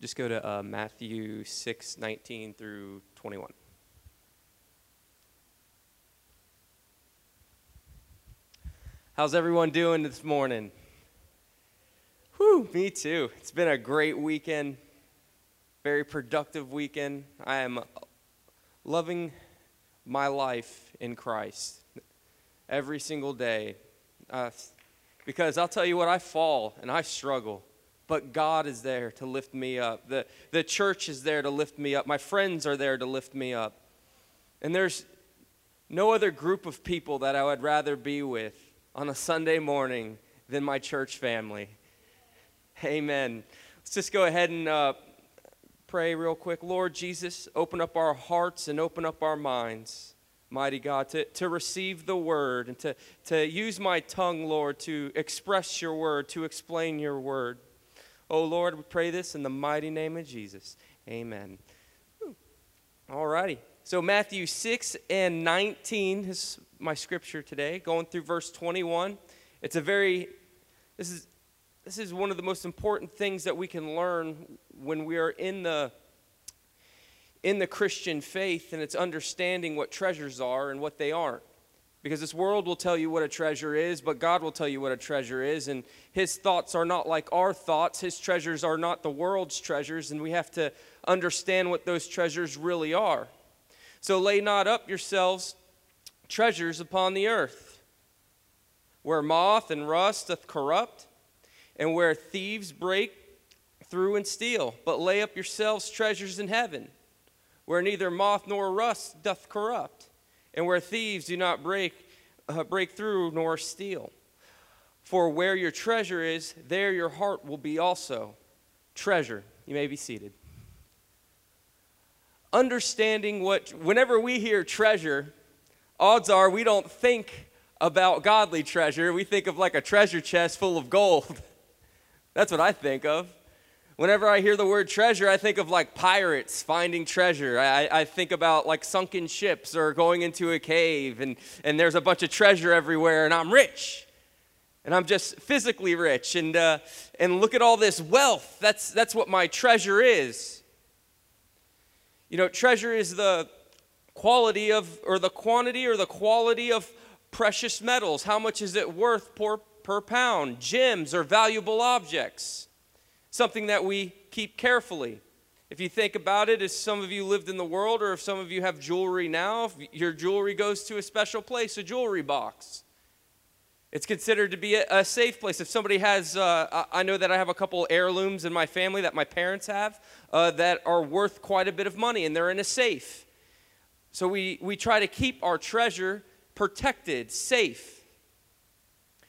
just go to uh, Matthew 6 19 through 21. How's everyone doing this morning? Whew, me too. It's been a great weekend, very productive weekend. I am loving my life in Christ every single day. Uh, because I'll tell you what, I fall and I struggle, but God is there to lift me up. The, the church is there to lift me up. My friends are there to lift me up. And there's no other group of people that I would rather be with on a Sunday morning than my church family. Amen. Let's just go ahead and uh, pray real quick. Lord Jesus, open up our hearts and open up our minds, mighty God, to, to receive the word and to, to use my tongue, Lord, to express your word, to explain your word. Oh, Lord, we pray this in the mighty name of Jesus. Amen. All righty. So, Matthew 6 and 19 is my scripture today, going through verse 21. It's a very, this is, this is one of the most important things that we can learn when we are in the, in the Christian faith, and it's understanding what treasures are and what they aren't. Because this world will tell you what a treasure is, but God will tell you what a treasure is. And His thoughts are not like our thoughts. His treasures are not the world's treasures, and we have to understand what those treasures really are. So lay not up yourselves treasures upon the earth, where moth and rust doth corrupt, and where thieves break through and steal. But lay up yourselves treasures in heaven, where neither moth nor rust doth corrupt, and where thieves do not break, uh, break through nor steal. For where your treasure is, there your heart will be also. Treasure. You may be seated understanding what, whenever we hear treasure, odds are we don't think about godly treasure. We think of like a treasure chest full of gold. That's what I think of. Whenever I hear the word treasure, I think of like pirates finding treasure. I, I think about like sunken ships or going into a cave and, and there's a bunch of treasure everywhere and I'm rich. And I'm just physically rich. And, uh, and look at all this wealth. That's, that's what my treasure is. You know, treasure is the quality of, or the quantity or the quality of precious metals. How much is it worth per, per pound? Gems or valuable objects. Something that we keep carefully. If you think about it, as some of you lived in the world, or if some of you have jewelry now, if your jewelry goes to a special place, a jewelry box. It's considered to be a, a safe place. If somebody has, uh, I know that I have a couple heirlooms in my family that my parents have uh, that are worth quite a bit of money, and they're in a safe. So we, we try to keep our treasure protected, safe.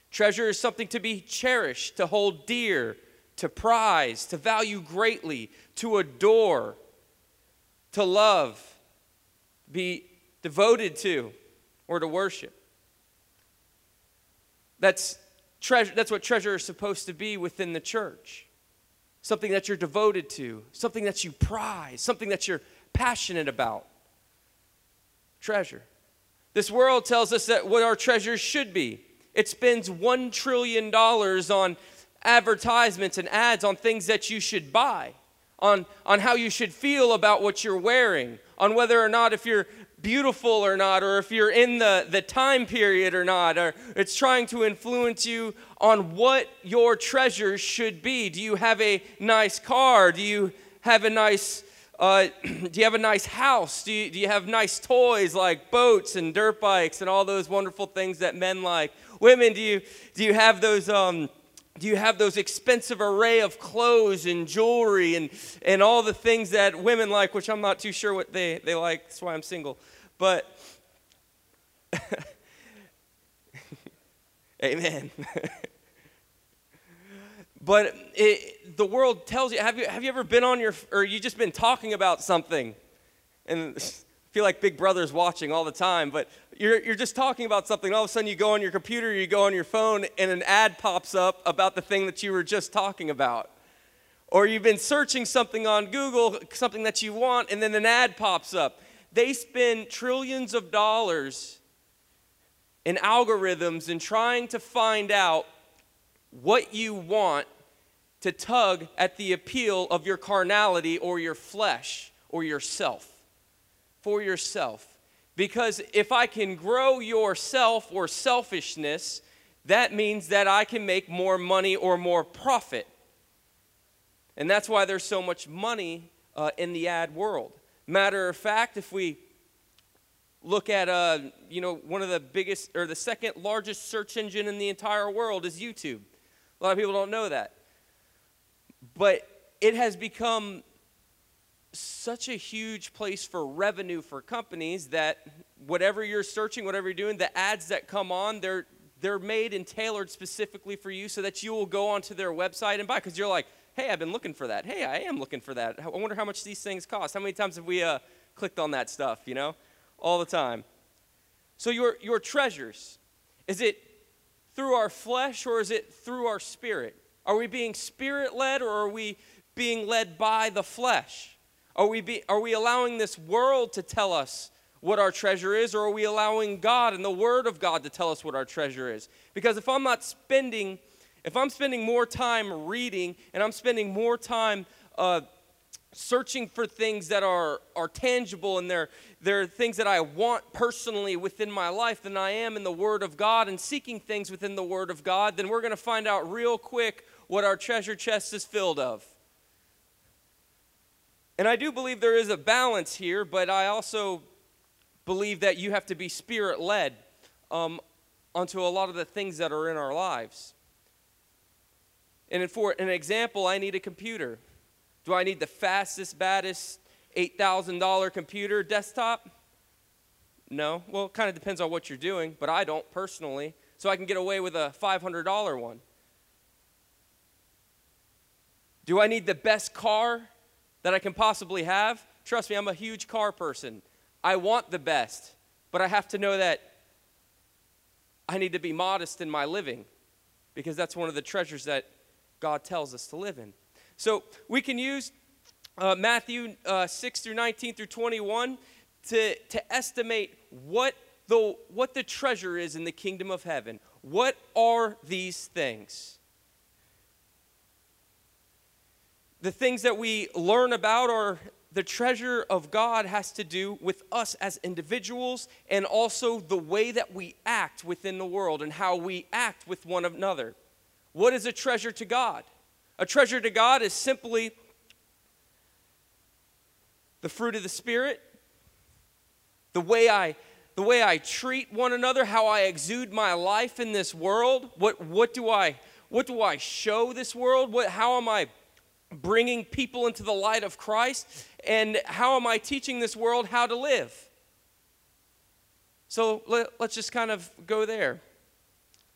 Treasure is something to be cherished, to hold dear, to prize, to value greatly, to adore, to love, be devoted to, or to worship. That's, treasure, that's what treasure is supposed to be within the church. Something that you're devoted to, something that you prize, something that you're passionate about. Treasure. This world tells us that what our treasures should be. It spends $1 trillion on advertisements and ads on things that you should buy, on, on how you should feel about what you're wearing, on whether or not if you're beautiful or not, or if you're in the, the time period or not, or it's trying to influence you on what your treasures should be. Do you have a nice car? Do you have a nice uh, do you have a nice house? Do you, do you have nice toys like boats and dirt bikes and all those wonderful things that men like? Women, do you, do you have those um, do you have those expensive array of clothes and jewelry and, and all the things that women like, which I'm not too sure what they, they like, that's why I'm single. But, amen. but it, the world tells you have, you, have you ever been on your, or you just been talking about something? And feel like Big Brother's watching all the time, but you're, you're just talking about something. All of a sudden, you go on your computer, you go on your phone, and an ad pops up about the thing that you were just talking about. Or you've been searching something on Google, something that you want, and then an ad pops up. They spend trillions of dollars in algorithms in trying to find out what you want to tug at the appeal of your carnality or your flesh or yourself. For yourself. Because if I can grow yourself or selfishness, that means that I can make more money or more profit. And that's why there's so much money uh, in the ad world. Matter of fact, if we look at uh, you know one of the biggest or the second largest search engine in the entire world is YouTube. A lot of people don't know that, but it has become such a huge place for revenue for companies that whatever you're searching, whatever you're doing, the ads that come on, they're they're made and tailored specifically for you so that you will go onto their website and buy because you're like hey i've been looking for that. Hey i am looking for that. I wonder how much these things cost. How many times have we uh, clicked on that stuff you know? All the time. So your your treasures is it through our flesh or is it through our spirit? Are we being spirit led or are we being led by the flesh are we be, are we allowing this world to tell us what our treasure is, or are we allowing God and the Word of God to tell us what our treasure is? Because if I'm not spending, if I'm spending more time reading and I'm spending more time uh, searching for things that are, are tangible and they're, they're things that I want personally within my life than I am in the Word of God and seeking things within the Word of God, then we're going to find out real quick what our treasure chest is filled of. And I do believe there is a balance here, but I also believe that you have to be spirit led um, onto a lot of the things that are in our lives. And for an example, I need a computer. Do I need the fastest, baddest $8,000 computer desktop? No. Well, it kind of depends on what you're doing, but I don't personally. So I can get away with a $500 one. Do I need the best car that I can possibly have? Trust me, I'm a huge car person. I want the best, but I have to know that I need to be modest in my living because that's one of the treasures that God tells us to live in. So we can use uh, Matthew uh, 6 through 19 through 21 to, to estimate what the, what the treasure is in the kingdom of heaven. What are these things? The things that we learn about are the treasure of God has to do with us as individuals and also the way that we act within the world and how we act with one another. What is a treasure to God? A treasure to God is simply the fruit of the Spirit, the way I the way I treat one another, how I exude my life in this world. What what do I what do I show this world? What how am I bringing people into the light of Christ? And how am I teaching this world how to live? So let, us just kind of go there.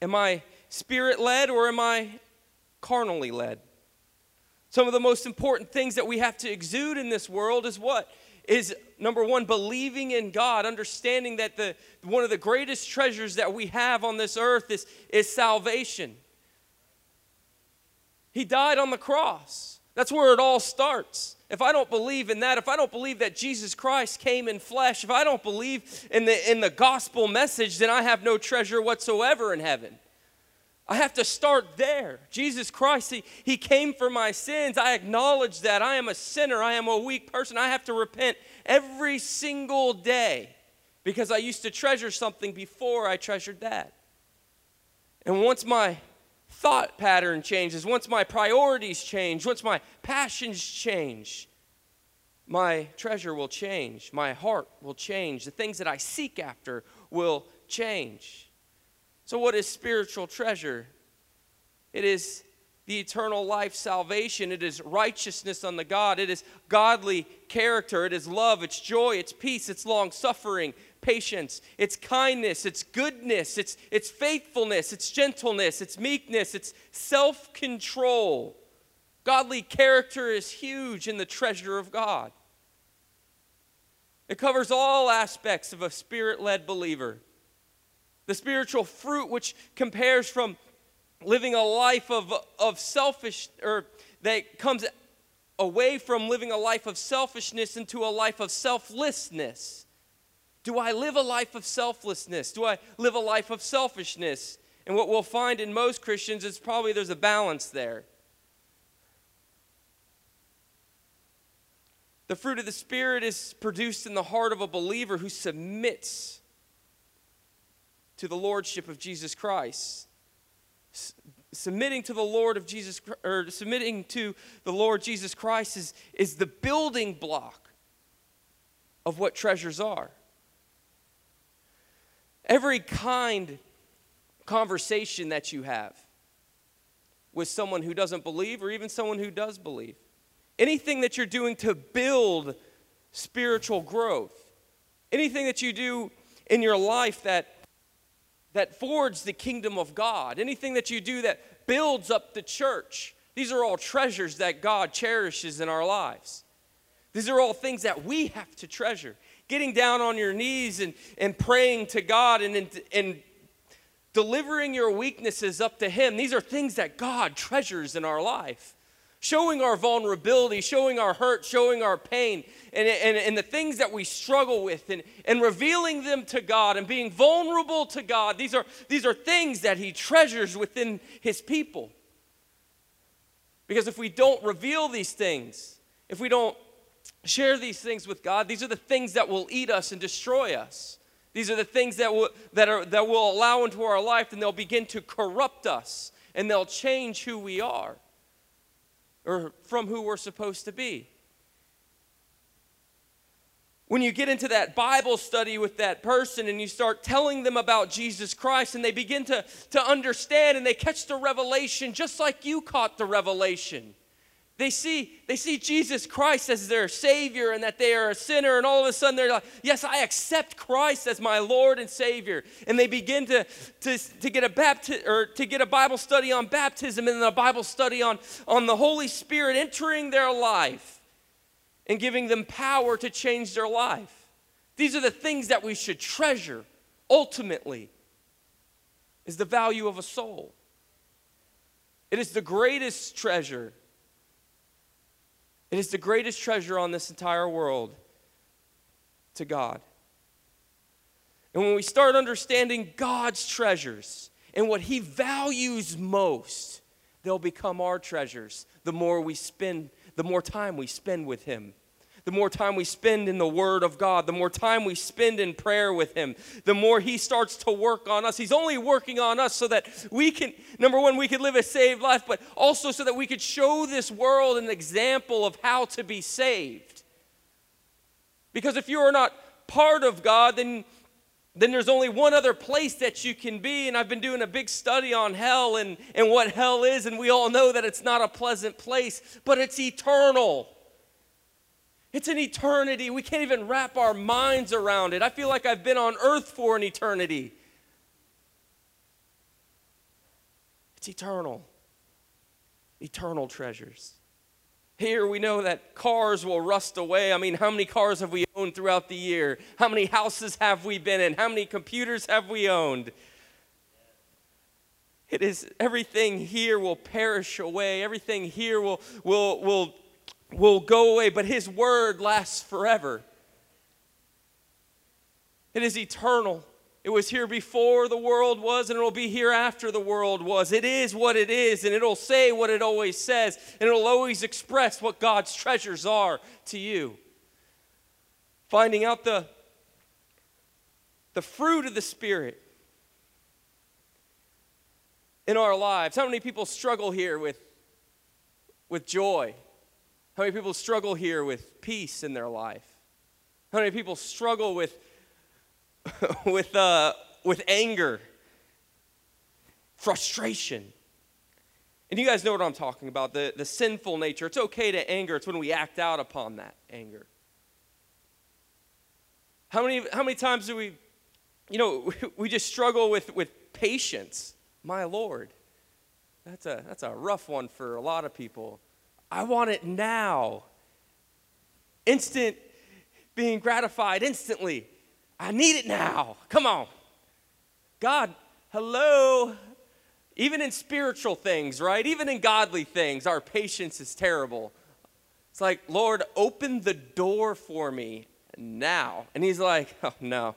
Am I spirit led or am I carnally led? Some of the most important things that we have to exude in this world is what? Is number one, believing in God, understanding that the, one of the greatest treasures that we have on this earth is, is salvation. He died on the cross. That's where it all starts. If I don't believe in that, if I don't believe that Jesus Christ came in flesh, if I don't believe in the, in the gospel message, then I have no treasure whatsoever in heaven. I have to start there. Jesus Christ, he, he came for my sins. I acknowledge that. I am a sinner. I am a weak person. I have to repent every single day because I used to treasure something before I treasured that. And once my thought pattern changes, once my priorities change, once my passions change, my treasure will change. My heart will change. The things that I seek after will change. So, what is spiritual treasure? It is the eternal life salvation. It is righteousness on the God. It is godly character. It is love. It's joy. It's peace. It's long suffering patience, it's kindness, it's goodness, it's, it's faithfulness, it's gentleness, it's meekness, it's self control. Godly character is huge in the treasure of God. It covers all aspects of a spirit led believer. The spiritual fruit, which compares from living a life of, of selfish, or that comes away from living a life of selfishness into a life of selflessness. Do I live a life of selflessness? Do I live a life of selfishness? And what we'll find in most Christians is probably there's a balance there. The fruit of the Spirit is produced in the heart of a believer who submits to the lordship of Jesus Christ. Submitting to the Lord of Jesus or submitting to the Lord Jesus Christ is, is the building block of what treasures are. Every kind conversation that you have with someone who doesn't believe or even someone who does believe anything that you're doing to build spiritual growth, anything that you do in your life that that forges the kingdom of God, anything that you do that builds up the church. These are all treasures that God cherishes in our lives. These are all things that we have to treasure. Getting down on your knees and, and praying to God and, and, delivering your weaknesses up to Him, these are things that God treasures in our life showing our vulnerability, showing our hurt, showing our pain, and, and, and the things that we struggle with, and, and revealing them to God and being vulnerable to God. These are, these are things that He treasures within His people. Because if we don't reveal these things, if we don't share these things with God, these are the things that will eat us and destroy us. These are the things that will, that, are, that will allow into our life, and they'll begin to corrupt us, and they'll change who we are or from who we're supposed to be. When you get into that Bible study with that person and you start telling them about Jesus Christ and they begin to, to understand and they catch the revelation just like you caught the revelation. They see, they see Jesus Christ as their Savior and that they are a sinner, and all of a sudden they're like, Yes, I accept Christ as my Lord and Savior. And they begin to, to, to get a bapti- or to get a Bible study on baptism and then a Bible study on, on the Holy Spirit entering their life and giving them power to change their life. These are the things that we should treasure ultimately is the value of a soul. It is the greatest treasure it is the greatest treasure on this entire world to God. And when we start understanding God's treasures and what He values most, they'll become our treasures the more we spend, the more time we spend with Him the more time we spend in the Word of God, the more time we spend in prayer with Him, the more He starts to work on us. He's only working on us so that we can, number one, we could live a saved life, but also so that we could show this world an example of how to be saved. Because if you are not part of God, then then there's only one other place that you can be. And I've been doing a big study on hell and, and what hell is, and we all know that it's not a pleasant place, but it's eternal. It's an eternity. We can't even wrap our minds around it. I feel like I've been on earth for an eternity. It's eternal. Eternal treasures. Here we know that cars will rust away. I mean, how many cars have we owned throughout the year? How many houses have we been in? How many computers have we owned? It is everything here will perish away. Everything here will, will, will will go away, but His word lasts forever. It is eternal. It was here before the world was, and it will be here after the world was. It is what it is, and it'll say what it always says, and it'll always express what God's treasures are to you. Finding out the, the fruit of the Spirit in our lives. How many people struggle here with, with joy? How many people struggle here with peace in their life? How many people struggle with, with, uh, with anger, frustration? And you guys know what I'm talking about the, the sinful nature. It's okay to anger, it's when we act out upon that anger. How many, how many times do we, you know, we just struggle with, with patience? My Lord. That's a, that's a rough one for a lot of people. I want it now. Instant being gratified instantly. I need it now. Come on. God, hello. Even in spiritual things, right? Even in godly things, our patience is terrible. It's like, Lord, open the door for me now. And he's like, oh, no,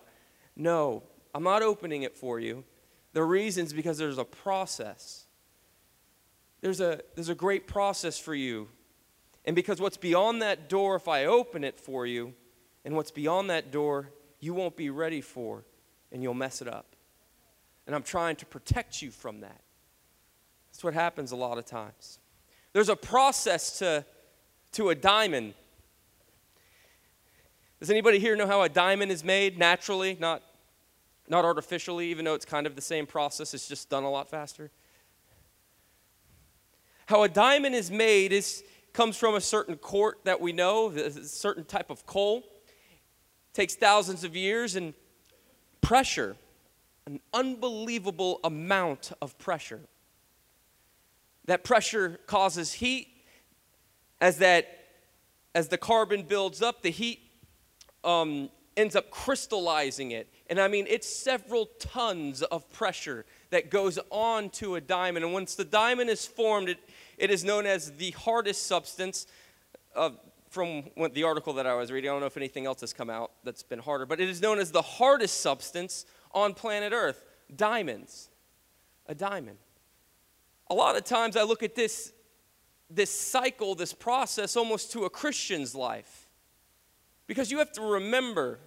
no, I'm not opening it for you. The reason's because there's a process. There's a, there's a great process for you. And because what's beyond that door, if I open it for you, and what's beyond that door, you won't be ready for, and you'll mess it up. And I'm trying to protect you from that. That's what happens a lot of times. There's a process to, to a diamond. Does anybody here know how a diamond is made naturally, not, not artificially, even though it's kind of the same process? It's just done a lot faster. How a diamond is made is, comes from a certain court that we know, a certain type of coal. Takes thousands of years and pressure, an unbelievable amount of pressure. That pressure causes heat. As that, as the carbon builds up, the heat um, ends up crystallizing it. And I mean, it's several tons of pressure that goes on to a diamond. And once the diamond is formed, it, it is known as the hardest substance. Uh, from the article that I was reading, I don't know if anything else has come out that's been harder, but it is known as the hardest substance on planet Earth diamonds. A diamond. A lot of times I look at this, this cycle, this process, almost to a Christian's life. Because you have to remember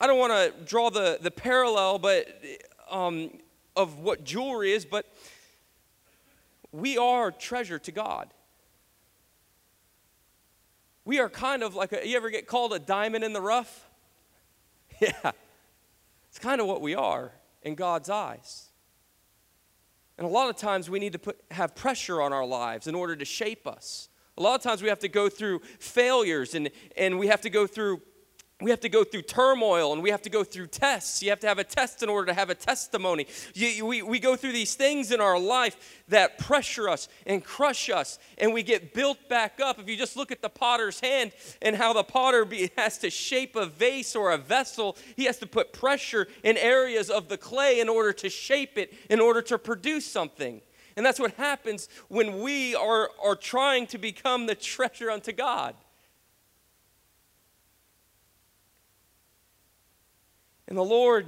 I don't want to draw the, the parallel but, um, of what jewelry is, but we are treasure to God. We are kind of like a, you ever get called a diamond in the rough? Yeah. It's kind of what we are in God's eyes. And a lot of times we need to put, have pressure on our lives in order to shape us. A lot of times we have to go through failures and, and we have to go through we have to go through turmoil and we have to go through tests. You have to have a test in order to have a testimony. You, we, we go through these things in our life that pressure us and crush us, and we get built back up. If you just look at the potter's hand and how the potter be, has to shape a vase or a vessel, he has to put pressure in areas of the clay in order to shape it, in order to produce something. And that's what happens when we are, are trying to become the treasure unto God. And the Lord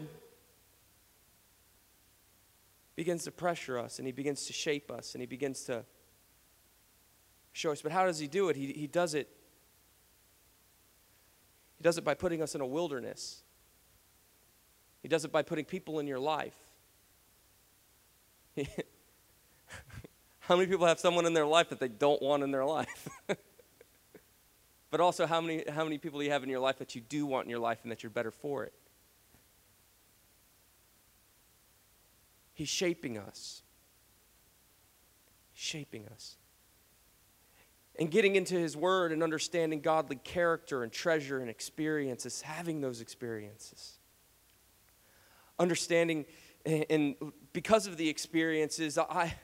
begins to pressure us and He begins to shape us and He begins to show us. But how does He do it? He, he does it. He does it by putting us in a wilderness. He does it by putting people in your life. how many people have someone in their life that they don't want in their life? but also, how many, how many people do you have in your life that you do want in your life and that you're better for it? He's shaping us. Shaping us. And getting into His Word and understanding godly character and treasure and experiences, having those experiences. Understanding, and because of the experiences, I,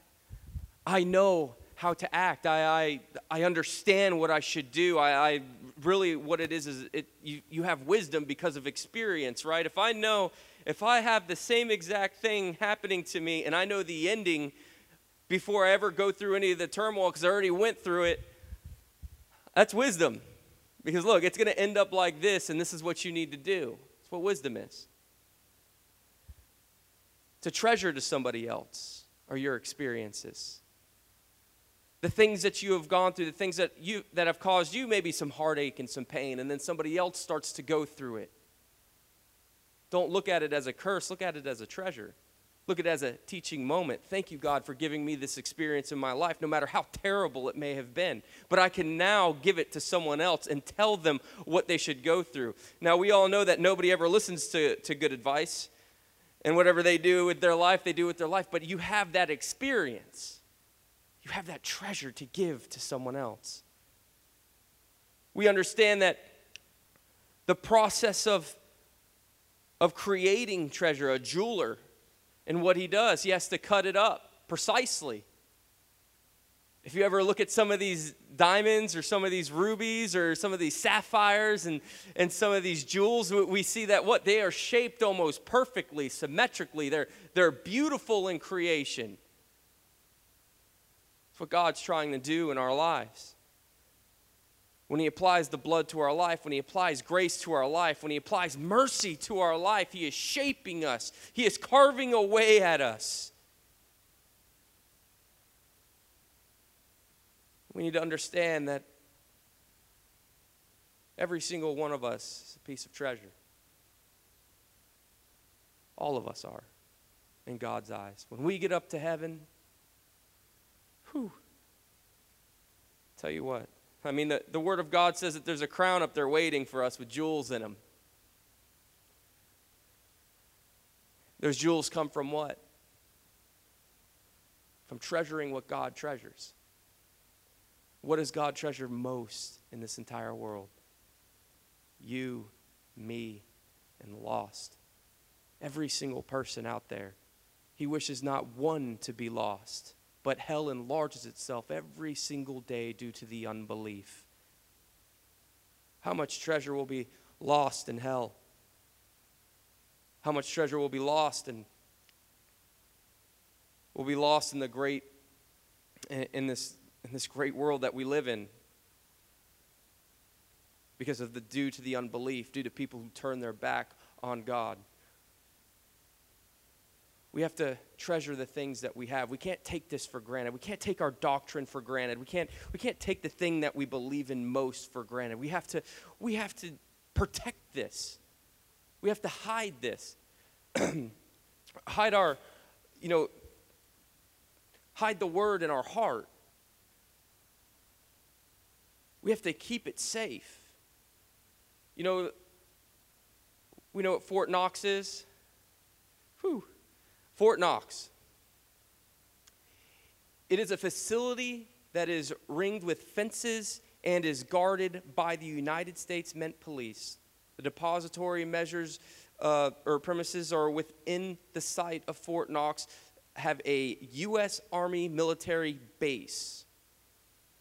I know how to act. I, I, I understand what I should do. I, I really, what it is, is it, you, you have wisdom because of experience, right? If I know if I have the same exact thing happening to me and I know the ending before I ever go through any of the turmoil because I already went through it, that's wisdom. Because look, it's going to end up like this, and this is what you need to do. That's what wisdom is. It's a treasure to somebody else are your experiences. The things that you have gone through, the things that you that have caused you maybe some heartache and some pain, and then somebody else starts to go through it. Don't look at it as a curse, look at it as a treasure. Look at it as a teaching moment. Thank you, God, for giving me this experience in my life, no matter how terrible it may have been. But I can now give it to someone else and tell them what they should go through. Now, we all know that nobody ever listens to, to good advice. And whatever they do with their life, they do with their life. But you have that experience, you have that treasure to give to someone else. We understand that the process of of creating treasure, a jeweler. And what he does, he has to cut it up precisely. If you ever look at some of these diamonds or some of these rubies or some of these sapphires and, and some of these jewels, we see that what they are shaped almost perfectly, symmetrically. They're, they're beautiful in creation. What God's trying to do in our lives when He applies the blood to our life, when He applies grace to our life, when He applies mercy to our life, He is shaping us, He is carving away at us. We need to understand that every single one of us is a piece of treasure. All of us are in God's eyes. When we get up to heaven, whew, tell you what. I mean, the, the Word of God says that there's a crown up there waiting for us with jewels in them. Those jewels come from what? From treasuring what God treasures. What does God treasure most in this entire world? You, me, and the lost. Every single person out there. He wishes not one to be lost, but hell enlarges itself every single day due to the unbelief. How much treasure will be lost in hell? How much treasure will be lost and will be lost in the great in this in this great world that we live in because of the due to the unbelief, due to people who turn their back on God. We have to treasure the things that we have. We can't take this for granted. We can't take our doctrine for granted. We can't, we can't take the thing that we believe in most for granted. We have to, we have to protect this. We have to hide this. hide our, you know, hide the word in our heart. We have to keep it safe. You know, we know what Fort Knox is. Whew. Fort Knox. It is a facility that is ringed with fences and is guarded by the United States Mint Police. The depository measures uh, or premises are within the site of Fort Knox have a U.S. Army military base.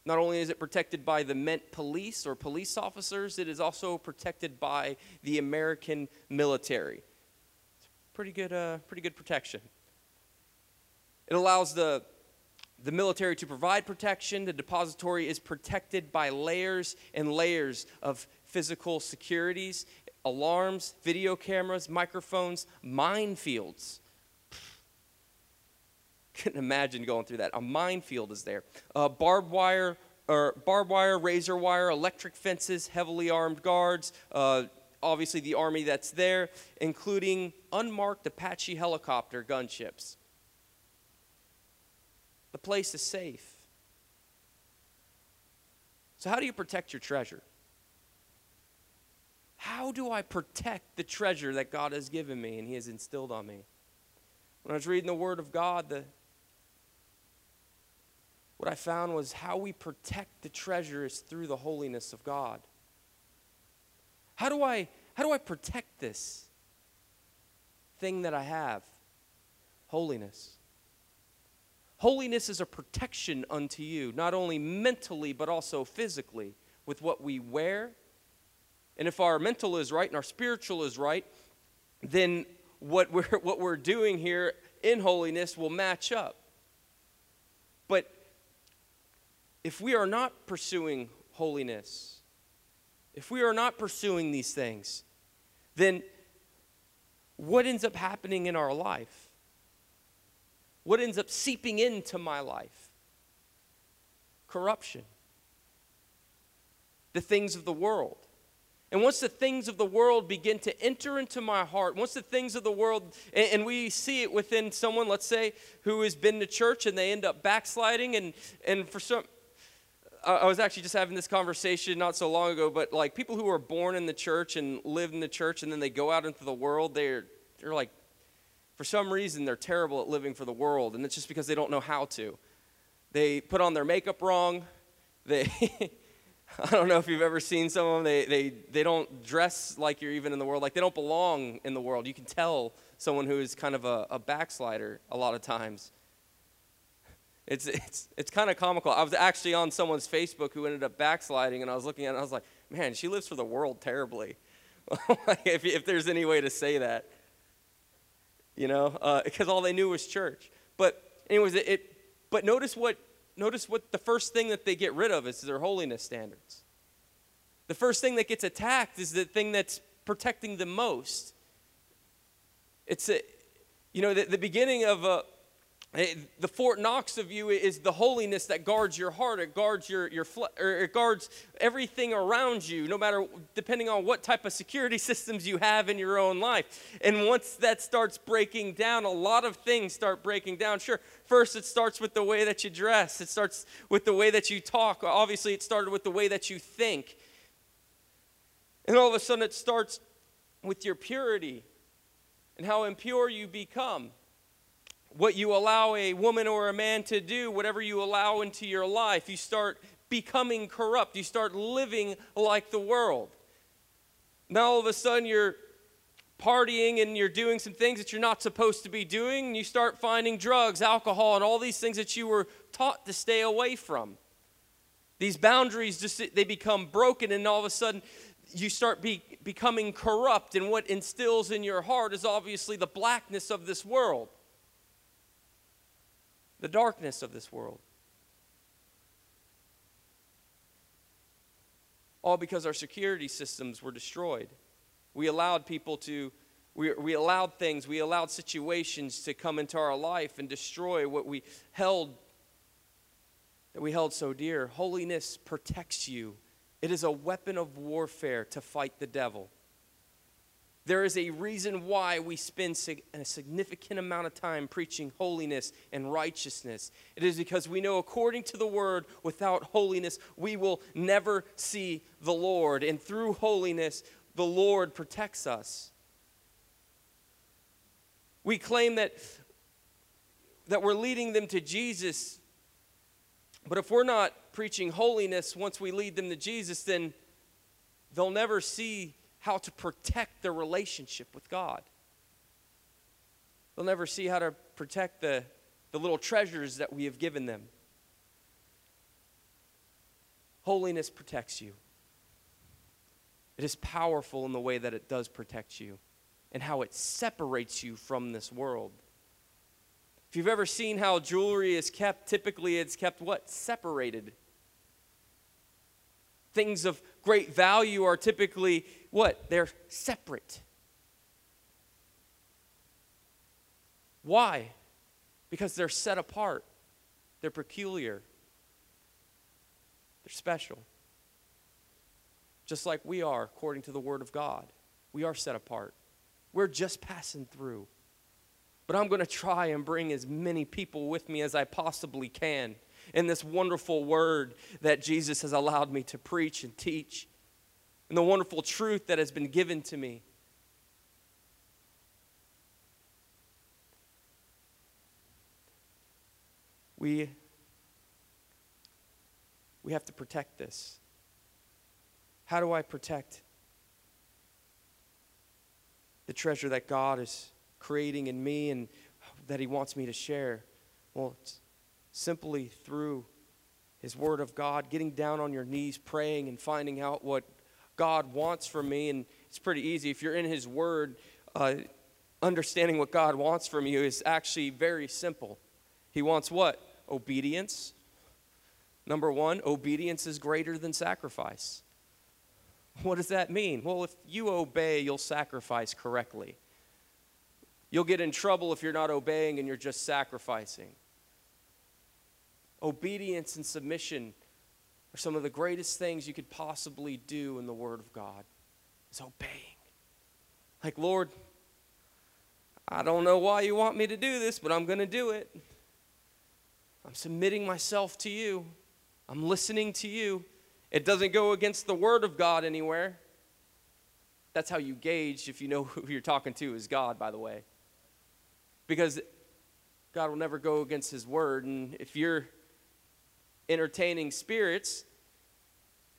Not only is it protected by the Mint police or police officers, it is also protected by the American military. Pretty good, uh, pretty good protection. It allows the, the military to provide protection. The depository is protected by layers and layers of physical securities, alarms, video cameras, microphones, minefields couldn't imagine going through that. A minefield is there. Uh, barbed wire, or barbed wire, razor wire, electric fences, heavily armed guards. Uh, obviously, the army that's there, including unmarked Apache helicopter gunships. The place is safe. So, how do you protect your treasure? How do I protect the treasure that God has given me and He has instilled on me? When I was reading the Word of God, the, what I found was how we protect the treasure is through the holiness of God. How do I how do I protect this thing that I have? Holiness. Holiness is a protection unto you, not only mentally but also physically, with what we wear. And if our mental is right and our spiritual is right, then what we're, what we're doing here in holiness will match up. But if we are not pursuing holiness, if we are not pursuing these things, then what ends up happening in our life? What ends up seeping into my life? Corruption. The things of the world. And once the things of the world begin to enter into my heart, once the things of the world, and, and, we see it within someone, let's say, who has been to church and they end up backsliding, and, and for some, I was actually just having this conversation not so long ago, but like people who are born in the church and live in the church and then they go out into the world, they're, they're like, for some reason, they're terrible at living for the world. And it's just because they don't know how to. They put on their makeup wrong. They, I don't know if you've ever seen some of them, they, they, they don't dress like you're even in the world. Like they don't belong in the world. You can tell someone who is kind of a, a backslider a lot of times. It's, it's, it's kind of comical. I was actually on someone's Facebook who ended up backsliding, and I was looking at it, and I was like, man, she lives for the world terribly. if, if there's any way to say that. You know, because uh, all they knew was church. But anyways, it, it, but notice what notice what the first thing that they get rid of is their holiness standards. The first thing that gets attacked is the thing that's protecting the most. It's a, you know, the, the beginning of a Eh, the Fort Knox of you is the holiness that guards your heart. It guards your your it guards everything around you, no matter depending on what type of security systems you have in your own life. And once that starts breaking down, a lot of things start breaking down. Sure, first it starts with the way that you dress. It starts with the way that you talk. Obviously, it started with the way that you think. And all of a sudden, it starts with your purity and how impure you become what you allow a woman or a man to do, whatever you allow into your life, you start becoming corrupt. You start living like the world. Now all of a sudden you're partying and you're doing some things that you're not supposed to be doing, and you start finding drugs, alcohol, and all these things that you were taught to stay away from. These boundaries just they become broken, and all of a sudden you start be, becoming corrupt, and what instills in your heart is obviously the blackness of this world the darkness of this world. All because our security systems were destroyed. We allowed people to, we, we allowed things, we allowed situations to come into our life and destroy what we held, that we held so dear. Holiness protects you, it is a weapon of warfare to fight the devil. There is a reason why we spend a significant amount of time preaching holiness and righteousness. It is because we know, according to the word, without holiness, we will never see the Lord. And through holiness, the Lord protects us. We claim that, that we're leading them to Jesus, but if we're not preaching holiness once we lead them to Jesus, then they'll never see how to protect their relationship with God. They'll never see how to protect the, the little treasures that we have given them. Holiness protects you. It is powerful in the way that it does protect you and how it separates you from this world. If you've ever seen how jewelry is kept, typically it's kept what? Separated. Things of great value are typically what? They're separate. Why? Because they're set apart, they're peculiar, they're special. Just like we are, according to the Word of God. We are set apart. We're just passing through. But I'm going to try and bring as many people with me as I possibly can in this wonderful word that Jesus has allowed me to preach and teach, and the wonderful truth that has been given to me. We, we have to protect this. How do I protect the treasure that God is creating in me and that He wants me to share? Well, simply through His Word of God, getting down on your knees, praying, and finding out what God wants from me. And it's pretty easy. If you're in His Word, uh, understanding what God wants from you is actually very simple. He wants what? Obedience. Number one, obedience is greater than sacrifice. What does that mean? Well, if you obey, you'll sacrifice correctly. You'll get in trouble if you're not obeying and you're just sacrificing. Obedience and submission are some of the greatest things you could possibly do in the Word of God, is obeying. Like, Lord, I don't know why you want me to do this, but I'm going to do it. I'm submitting myself to you. I'm listening to you. It doesn't go against the Word of God anywhere. That's how you gauge if you know who you're talking to is God, by the way. Because God will never go against His Word. And if you're entertaining spirits,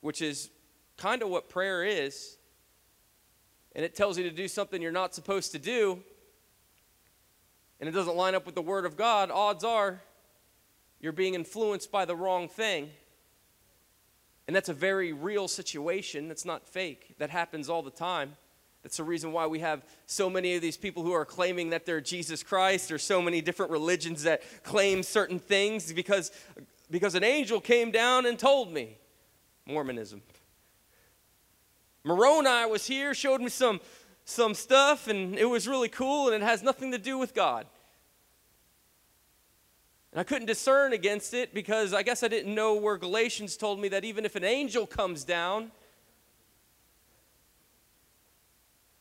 which is kind of what prayer is, and it tells you to do something you're not supposed to do, and it doesn't line up with the Word of God, odds are you're being influenced by the wrong thing. And that's a very real situation. That's not fake. That happens all the time. That's the reason why we have so many of these people who are claiming that they're Jesus Christ, or so many different religions that claim certain things, because because an angel came down and told me. Mormonism. Moroni was here, showed me some, some stuff, and it was really cool, and it has nothing to do with God. And I couldn't discern against it because I guess I didn't know where Galatians told me that even if an angel comes down,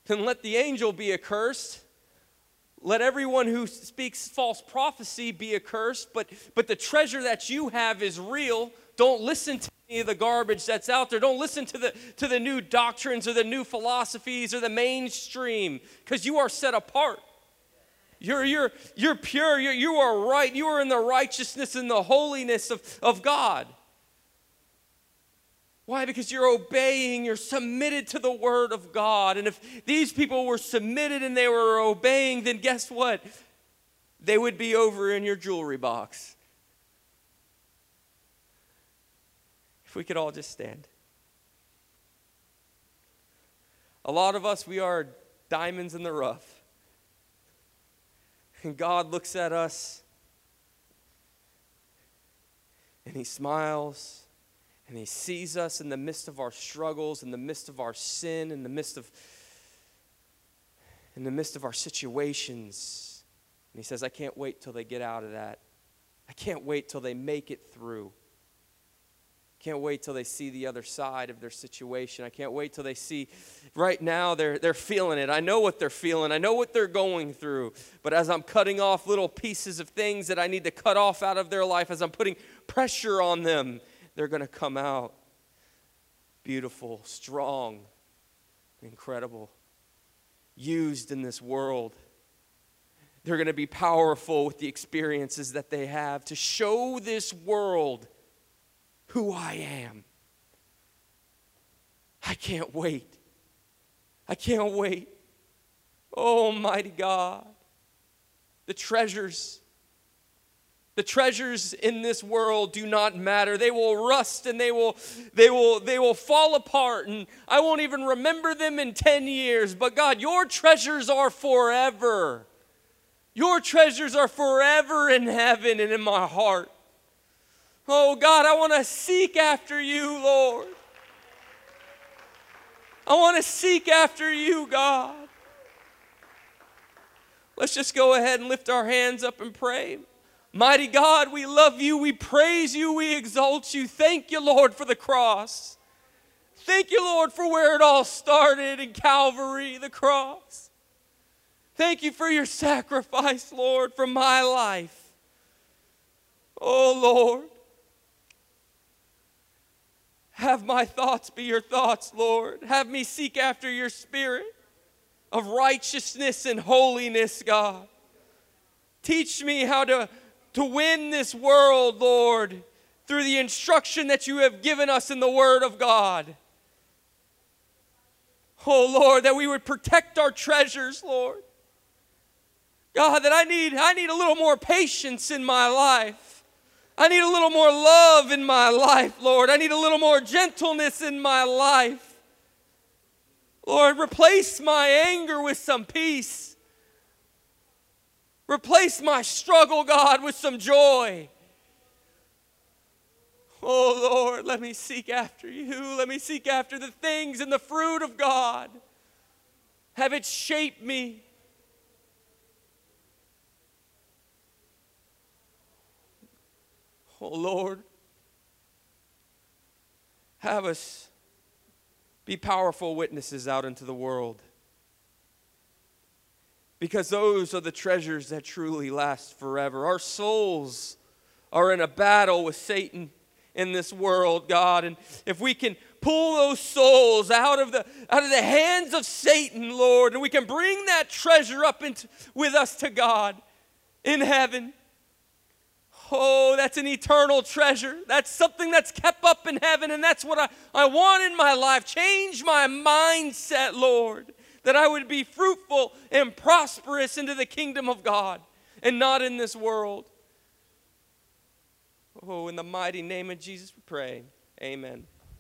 then let the angel be accursed. Let everyone who speaks false prophecy be accursed, but, but the treasure that you have is real. Don't listen to any of the garbage that's out there. Don't listen to the, to the new doctrines or the new philosophies or the mainstream, because you are set apart. You're, you're, you're pure. You're, you are right. You are in the righteousness and the holiness of, of God. Why? Because you're obeying, you're submitted to the Word of God. And if these people were submitted and they were obeying, then guess what? They would be over in your jewelry box. If we could all just stand. A lot of us, we are diamonds in the rough. And God looks at us and He smiles and He sees us in the midst of our struggles, in the midst of our sin, in the midst of in the midst of our situations. And He says, I can't wait till they get out of that. I can't wait till they make it through. Can't wait till they see the other side of their situation. I can't wait till they see right now they're, they're feeling it. I know what they're feeling. I know what they're going through. But as I'm cutting off little pieces of things that I need to cut off out of their life, as I'm putting pressure on them, they're going to come out beautiful, strong, incredible, used in this world. They're going to be powerful with the experiences that they have to show this world who I am. I can't wait. I can't wait. Oh, mighty God. The treasures, the treasures in this world do not matter. They will rust and they will, they will, they will fall apart, and I won't even remember them in 10 years. But God, your treasures are forever. Your treasures are forever in heaven and in my heart. Oh God, I want to seek after you, Lord. I want to seek after you, God. Let's just go ahead and lift our hands up and pray. Mighty God, we love you, we praise you, we exalt you. Thank you, Lord, for the cross. Thank you, Lord, for where it all started in Calvary, the cross. Thank you for your sacrifice, Lord, for my life. Oh, Lord. Have my thoughts be your thoughts, Lord. Have me seek after your spirit of righteousness and holiness, God. Teach me how to, to win this world, Lord, through the instruction that you have given us in the Word of God. Oh, Lord, that we would protect our treasures, Lord. God, that I need, I need a little more patience in my life. I need a little more love in my life, Lord. I need a little more gentleness in my life. Lord, replace my anger with some peace. Replace my struggle, God, with some joy. Oh, Lord, let me seek after you. Let me seek after the things and the fruit of God. Have it shape me. Oh Lord, have us be powerful witnesses out into the world. Because those are the treasures that truly last forever. Our souls are in a battle with Satan in this world, God. And if we can pull those souls out of the out of the hands of Satan, Lord, and we can bring that treasure up into, with us to God in heaven, Oh, that's an eternal treasure. That's something that's kept up in heaven, and that's what I, I want in my life. Change my mindset, Lord, that I would be fruitful and prosperous into the kingdom of God and not in this world. Oh, in the mighty name of Jesus, we pray. Amen.